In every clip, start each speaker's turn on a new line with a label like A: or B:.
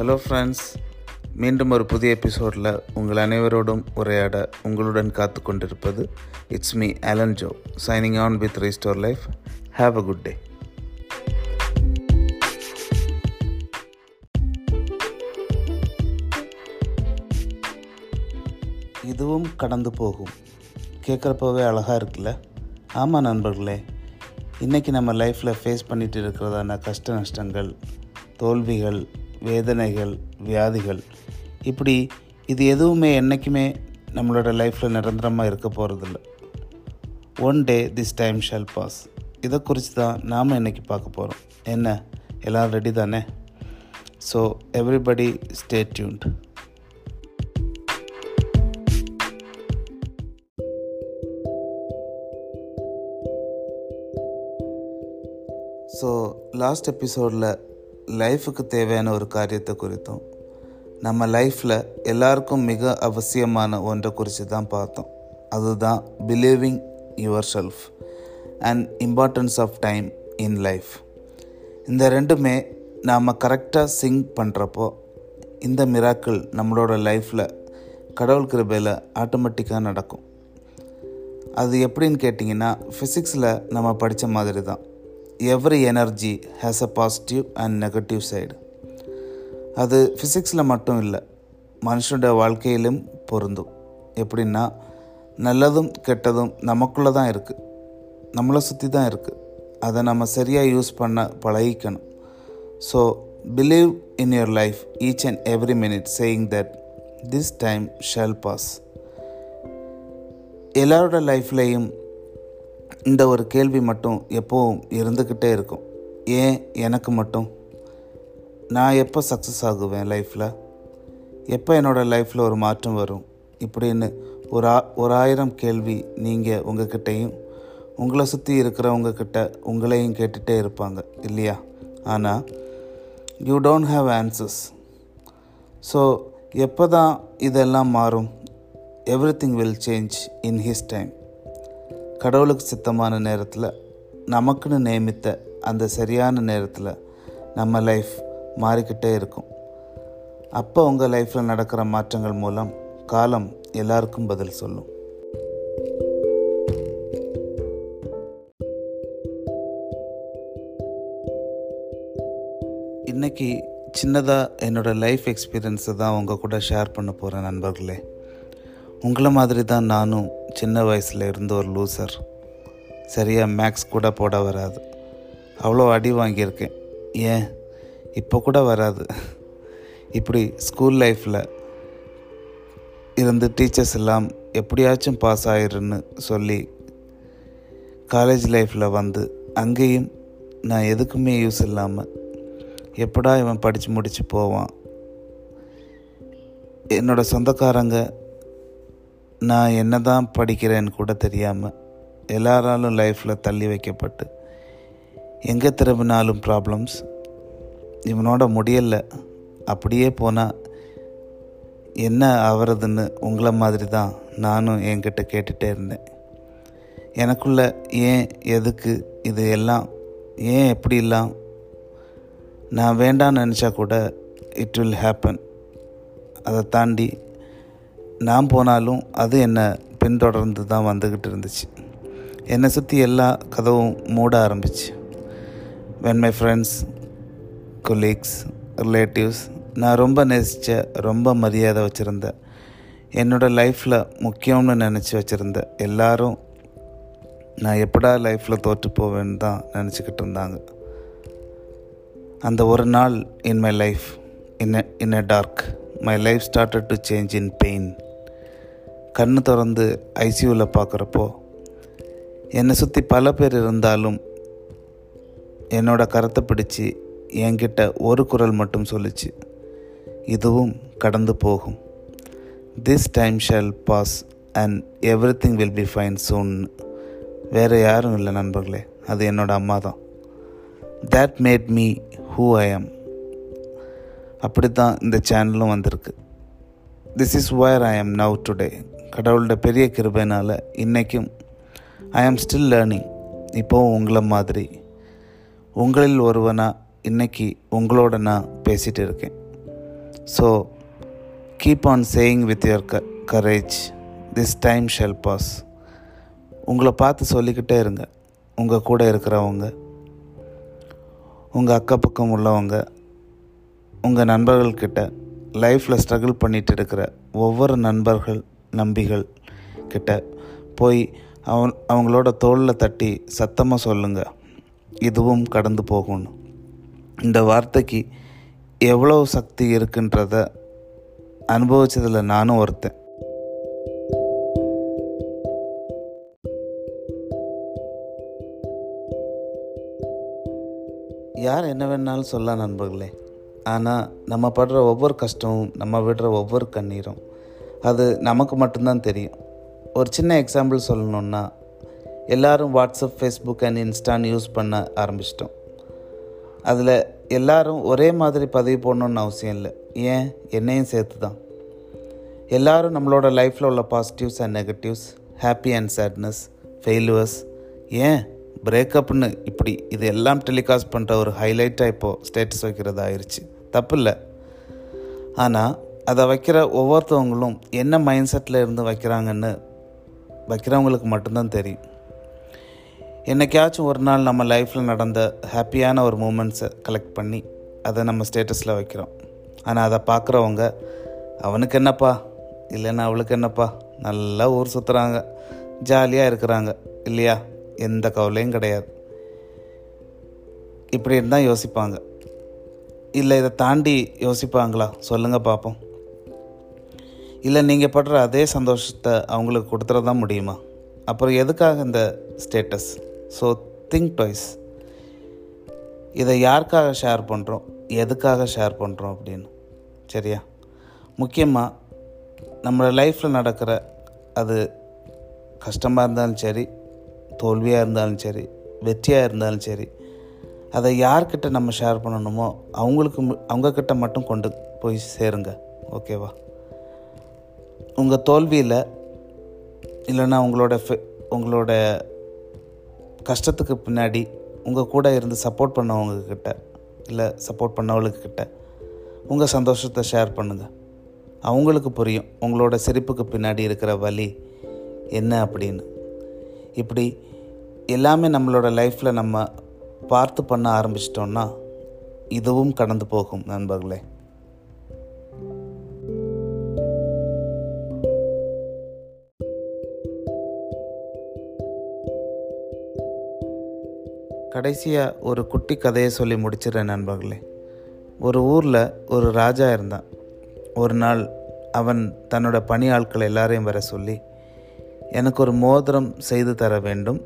A: Hello friends மீண்டும் ஒரு புதிய எபிசோடில் உங்கள் அனைவரோடும் உரையாட உங்களுடன் காத்து கொண்டிருப்பது it's me Alan Jo signing on with restore life have a good day இதுவும் கடந்து போகும். கேட்குறப்பவே அழகாக இருக்குல்ல? ஆமாம் நண்பர்களே. இன்றைக்கி நம்ம லைஃப்பில் ஃபேஸ் பண்ணிகிட்டு இருக்கிறதான கஷ்ட நஷ்டங்கள் தோல்விகள் வேதனைகள் வியாதிகள். இப்படி இது எதுவுமே என்றைக்குமே நம்மளோட லைஃப்பில் நிரந்தரமாக இருக்க போகிறதில்ல one day this time shall pass இதை குறித்து தான் நாம் இன்றைக்கி பார்க்க போகிறோம் என்ன? எல்லோரும் ரெடி தானே? So everybody stay tuned so last எபிசோடில் லைஃபுக்கு தேவையான ஒரு காரியத்தை குறித்தும். நம்ம லைஃப்பில் எல்லாருக்கும் மிக அவசியமான ஒன்றை குறித்து தான் பார்த்தோம். அதுதான் believing yourself and importance of time in life இந்த ரெண்டுமே நாம் கரெக்டாக சிங் பண்ணுறப்போ இந்த மிராக்கள் நம்மளோட லைஃப்பில் கடவுள் கிருபையில் ஆட்டோமேட்டிக்காக நடக்கும். அது எப்படின்னு கேட்டிங்கன்னா ஃபிசிக்ஸில் நம்ம படித்த மாதிரி தான் every energy has a positive and negative side அது ஃபிசிக்ஸில் மட்டும் இல்லை மனுஷனுடைய வாழ்க்கையிலும் பொருந்தும். எப்படின்னா நல்லதும் கெட்டதும் நமக்குள்ளே தான் இருக்குது நம்மளை சுற்றி தான் இருக்குது அதை நம்ம சரியாக யூஸ் பண்ண பழகிக்கணும். So believe in your life each and every minute saying that this time shall pass எல்லாரோட லைஃப்லேயும் இந்த ஒரு கேள்வி மட்டும் எப்போவும் இருந்துக்கிட்டே இருக்கும். ஏன் எனக்கு மட்டும்? நான் எப்போ சக்ஸஸ் ஆகுவேன் லைஃப்பில் எப்போ என்னோடய லைஃப்பில் ஒரு மாற்றம் வரும்? இப்படின்னு ஒரு ஆ ஒரு ஆயிரம் கேள்வி நீங்கள் உங்ககிட்டையும் உங்களை சுற்றி இருக்கிறவங்கக்கிட்ட உங்களையும் கேட்டுகிட்டே இருப்பாங்க இல்லையா? ஆனால் you don't have answers so எப்போ தான் இதெல்லாம் மாறும்? Everything will change in his time கடவுளுக்கு சித்தமான நேரத்தில் நமக்குன்னு நியமித்த அந்த சரியான நேரத்தில் நம்ம லைஃப் மாறிக்கிட்டே இருக்கும். அப்போ உங்கள் லைஃப்பில் நடக்கிற மாற்றங்கள் மூலம் காலம் எல்லாருக்கும் பதில் சொல்லும். இன்றைக்கி சின்னதாக என்னோடய லைஃப் எக்ஸ்பீரியன்ஸை தான் உங்கள் கூட ஷேர் பண்ண போகிறேன் நண்பர்களே. உங்களை மாதிரி தான் நானும் சின்ன வயசில் இருந்த ஒரு லூசர் சரியாக மேக்ஸ் கூட போட வராது. அவ்வளோ அடி வாங்கியிருக்கேன். ஏன்? இப்போ கூட வராது. இப்படி ஸ்கூல் லைஃப்பில் இருந்து டீச்சர்ஸ் எல்லாம் எப்படியாச்சும் பாஸ் ஆயிருன்னு சொல்லி காலேஜ் லைஃப்பில் வந்து அங்கேயும் நான் எதுக்குமே யூஸ் இல்லாமல் எப்படா இவன் படித்து முடித்து போவான்? என்னோடய சொந்தக்காரங்க நான் என்ன தான் படிக்கிறேன்னு கூட தெரியாமல் எல்லாராலும் லைஃப்பில் தள்ளி வைக்கப்பட்டு எங்கே திரும்பினாலும் ப்ராப்ளம்ஸ் இவனோட முடியலை. அப்படியே போனால் என்ன ஆகிறதுன்னு உங்களை மாதிரி தான் நானும் என்கிட்ட கேட்டுகிட்டே இருந்தேன். எனக்குள்ள ஏன் எதுக்கு இது எல்லாம் ஏன் எப்படிலாம் நான் வேண்டான்னு நினச்சா கூட இட் வில் ஹேப்பன் அதை தாண்டி நான் போனாலும் அது என்னை பின்தொடர்ந்து தான் வந்துக்கிட்டு இருந்துச்சு. என்னை சுற்றி எல்லா கதவும் மூட ஆரம்பிச்சு. When my friends colleagues relatives நான் ரொம்ப நேசித்த ரொம்ப மரியாதை வச்சுருந்த என்னோடய லைஃப்பில் முக்கியம்னு நினச்சி வச்சுருந்த எல்லாரும் நான் எப்படா லைஃப்பில் தோற்று போவேன்னு தான் நினச்சிக்கிட்டு இருந்தாங்க. அந்த ஒரு நாள் in my life in in a dark my life started to change in pain கண்ணு திறந்து ஐசியூவில் பார்க்குறப்போ என்னை சுற்றி பல பேர் இருந்தாலும் என்னோட கரத்தை பிடிச்சி என்கிட்ட ஒரு குரல் மட்டும் சொல்லிச்சு. இதுவும் கடந்து போகும். This time shall pass and everything will be fine soon வேறு யாரும் இல்லை நண்பர்களே அது என்னோட அம்மா தான். That made me who I am அப்படி தான் இந்த சேனலும் வந்திருக்கு. திஸ் இஸ் வயர் ஐ ஆம் நவ் டுடே கடவுளோட பெரிய கிருபைனால் இன்றைக்கும் ஐ ஆம் ஸ்டில் லேர்னிங் இப்போவும் உங்களை மாதிரி. உங்களில் ஒருவனாக இன்றைக்கி உங்களோட நான் பேசிகிட்டு இருக்கேன். So keep on saying with your க courage this time shall pass உங்களை பார்த்து சொல்லிக்கிட்டே இருங்க. உங்கள் கூட இருக்கிறவங்க உங்கள் அக்க பக்கம் உள்ளவங்க உங்கள் நண்பர்கள்கிட்ட லைஃப்பில் ஸ்ட்ரகிள் பண்ணிகிட்டு இருக்கிற ஒவ்வொரு நண்பர்கள் நம்பிகள் கிட்ட போய் அவன் அவங்களோட தோளில் தட்டி சத்தமாக சொல்லுங்கள் இதுவும் கடந்து போகணும் இந்த வார்த்தைக்கு எவ்வளோ சக்தி இருக்குன்றத அனுபவிச்சதில் நானும் ஒருத்தன். யார் என்ன வேணாலும் சொல்லலாம் நண்பர்களே. ஆனால் நம்ம படுற ஒவ்வொரு கஷ்டமும் நம்ம விடுற ஒவ்வொரு கண்ணீரும். அது நமக்கு மட்டும்தான் தெரியும். ஒரு சின்ன எக்ஸாம்பிள் சொல்லணுன்னா எல்லாரும் வாட்ஸ்அப் ஃபேஸ்புக் அண்ட் இன்ஸ்டான்னு யூஸ் பண்ண ஆரம்பிச்சிட்டோம். அதில் எல்லாரும் ஒரே மாதிரி பதிவு போடணுன்னு அவசியம் இல்லை. ஏன்? என்னையும் சேர்த்து தான் எல்லாரும் நம்மளோட லைஃப்பில் உள்ள positives and negatives happy and sadness failures ஏன்? பிரேக்கப்னு இப்படி இது எல்லாம் டெலிகாஸ்ட் பண்ணுற ஒரு ஹைலைட்டாக இப்போது ஸ்டேட்டஸ் வைக்கிறது ஆயிடுச்சு தப்பு இல்லை. ஆனால் அதை வைக்கிற ஒவ்வொருத்தவங்களும் என்ன மைண்ட் செட்டில் இருந்து வைக்கிறாங்கன்னு வைக்கிறவங்களுக்கு மட்டும்தான் தெரியும். என்றைக்காச்சும் ஒரு நாள் நம்ம லைஃப்பில் நடந்த ஹாப்பியான ஒரு மூமெண்ட்ஸை கலெக்ட் பண்ணி அதை நம்ம ஸ்டேட்டஸில் வைக்கிறோம். ஆனால் அதை பார்க்குறவங்க அவனுக்கு என்னப்பா? இல்லைன்னா அவளுக்கு என்னப்பா? நல்லா ஊர் சுற்றுறாங்க ஜாலியாக இருக்கிறாங்க. இல்லையா? எந்த கவலையும் கிடையாது. இப்படி இருந்தால் யோசிப்பாங்க. இல்லை இதை தாண்டி யோசிப்பாங்களா? சொல்லுங்கள் பார்ப்போம் இல்லை நீங்கள் படுற அதே சந்தோஷத்தை அவங்களுக்கு கொடுத்துட தான் முடியுமா? அப்புறம் எதுக்காக இந்த ஸ்டேட்டஸ் ஸோ திங்க் டாய்ஸ் இதை யாருக்காக ஷேர் பண்ணுறோம் எதுக்காக ஷேர் பண்ணுறோம் அப்படின்னு. சரியா? முக்கியமாக நம்மளோட லைஃப்பில் நடக்கிற அது கஷ்டமாக இருந்தாலும் சரி தோல்வியாக இருந்தாலும் சரி வெற்றியாக இருந்தாலும் சரி அதை யார்கிட்ட நம்ம ஷேர் பண்ணணுமோ அவங்களுக்கு அவங்கக்கிட்ட மட்டும் கொண்டு போய் சேருங்க. ஓகேவா உங்கள் தோல்வியில் இல்லைன்னா உங்களோட உங்களோட கஷ்டத்துக்கு பின்னாடி உங்கள் கூட இருந்து சப்போர்ட் பண்ணவங்கக்கிட்ட இல்லை சப்போர்ட் பண்ணவங்களுக்கிட்ட உங்கள் சந்தோஷத்தை ஷேர் பண்ணுங்கள் அவங்களுக்கு புரியும் உங்களோட சிரிப்புக்கு பின்னாடி இருக்கிற வழி என்ன அப்படின்னு. இப்படி எல்லாமே நம்மளோட லைஃப்பில் நம்ம பார்த்து பண்ண ஆரம்பிச்சிட்டோன்னா இதுவும் கடந்து போகும் நண்பர்களே. கடைசியாக ஒரு குட்டி கதையை சொல்லி முடிச்சிடுறேன் நண்பர்களே. ஒரு ஊரில் ஒரு ராஜா இருந்தான். ஒரு நாள் அவன் தன்னோட பணியாட்கள் எல்லாரையும் வர சொல்லி எனக்கு ஒரு மோதிரம் செய்து தர வேண்டும்.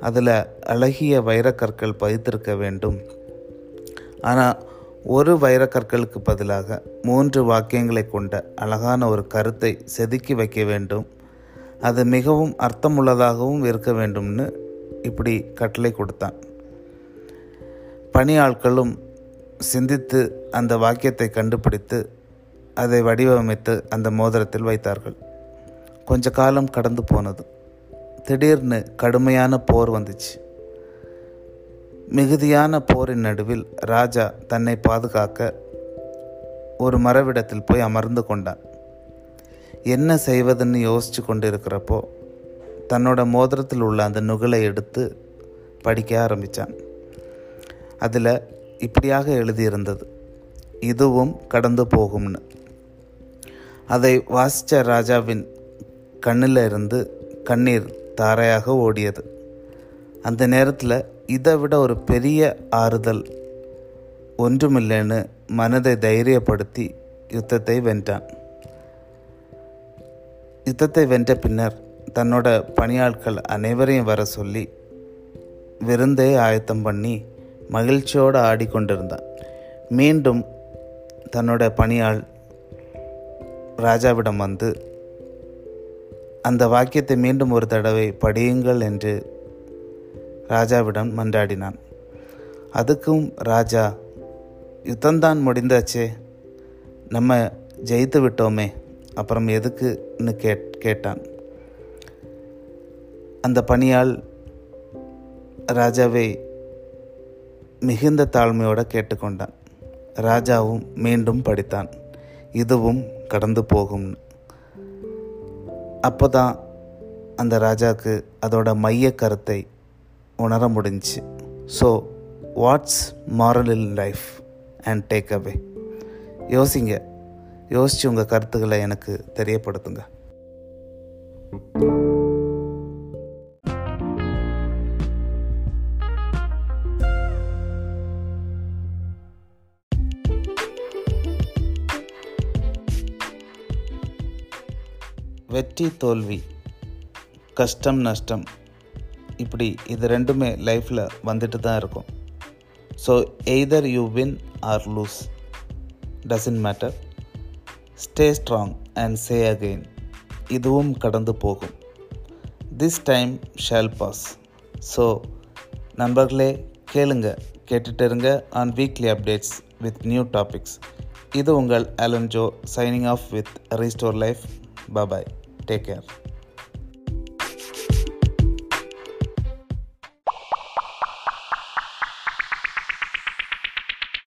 A: அதில் அழகிய வைரக்கற்கள் பதித்திருக்க வேண்டும். ஆனால் ஒரு வைரக்கற்களுக்கு பதிலாக மூன்று வாக்கியங்களை கொண்ட அழகான ஒரு கருத்தை செதுக்கி வைக்க வேண்டும். அது மிகவும் அர்த்தமுள்ளதாகவும் இருக்க வேண்டும்னு இப்படி கட்டளை கொடுத்தான். பணியாட்களும் சிந்தித்து அந்த வாக்கியத்தை கண்டுபிடித்து அதை வடிவமைத்து அந்த மோதிரத்தில் வைத்தார்கள். கொஞ்ச காலம் கடந்து போனது. திடீர்னு கடுமையான போர் வந்துச்சு. மிகுதியான போரின் நடுவில் ராஜா தன்னை பாதுகாக்க ஒரு மரவிடத்தில் போய் அமர்ந்து கொண்டான். என்ன செய்வதுன்னு யோசிச்சு கொண்டிருக்கிறப்போ தன்னோட மோதிரத்தில் உள்ள அந்த நுகலை எடுத்து படிக்க ஆரம்பித்தான். அதில் இப்படியாக எழுதியிருந்தது இதுவும் கடந்து போகும்னு. அதை வாசித்த ராஜாவின் கண்ணில் இருந்து கண்ணீர் தாரையாக ஓடியது. அந்த நேரத்தில் இதை விட ஒரு பெரிய ஆறுதல் ஒன்றுமில்லைன்னு மனதை தைரியப்படுத்தி யுத்தத்தை வென்றான். யுத்தத்தை வென்ற பின்னர் தன்னோட பணியாட்கள் அனைவரையும் வர சொல்லி விருந்தே ஆயத்தம் பண்ணி மகிழ்ச்சியோடு ஆடிக்கொண்டிருந்தான். மீண்டும் தன்னோட பணியாள் ராஜாவிடம் வந்து அந்த வாக்கியத்தை மீண்டும் ஒரு தடவை படியுங்கள் என்று ராஜாவிடம் மன்றாடினான். அதுக்கும் ராஜா யுத்தம்தான் முடிந்தாச்சே நம்ம ஜெயித்து விட்டோமே அப்புறம் எதுக்குன்னு கேட் கேட்டான். அந்த பணியால் ராஜாவை மிகுந்த தாழ்மையோடு கேட்டுக்கொண்டான். ராஜாவும் மீண்டும் படித்தான். இதுவும் கடந்து போகும். அப்போ தான் அந்த ராஜாவுக்கு அதோட மைய கருத்தை உணர முடிஞ்சு so what's moral in life and take away யோசிங்க. யோசித்து உங்கள் கருத்துக்களை எனக்கு தெரியப்படுத்துங்க. வெற்றி தோல்வி கஷ்டம் நஷ்டம். இப்படி இது ரெண்டுமே லைஃப்பில் வந்துட்டு தான் இருக்கும். So either you win or lose doesn't matter stay strong and say again இதுவும் கடந்து போகும். This time shall pass so நண்பர்களே கேளுங்க கேட்டுட்டு இருங்க on weekly updates with new topics இது உங்கள் Alan Jo signing off with restore life Bye bye. Take care.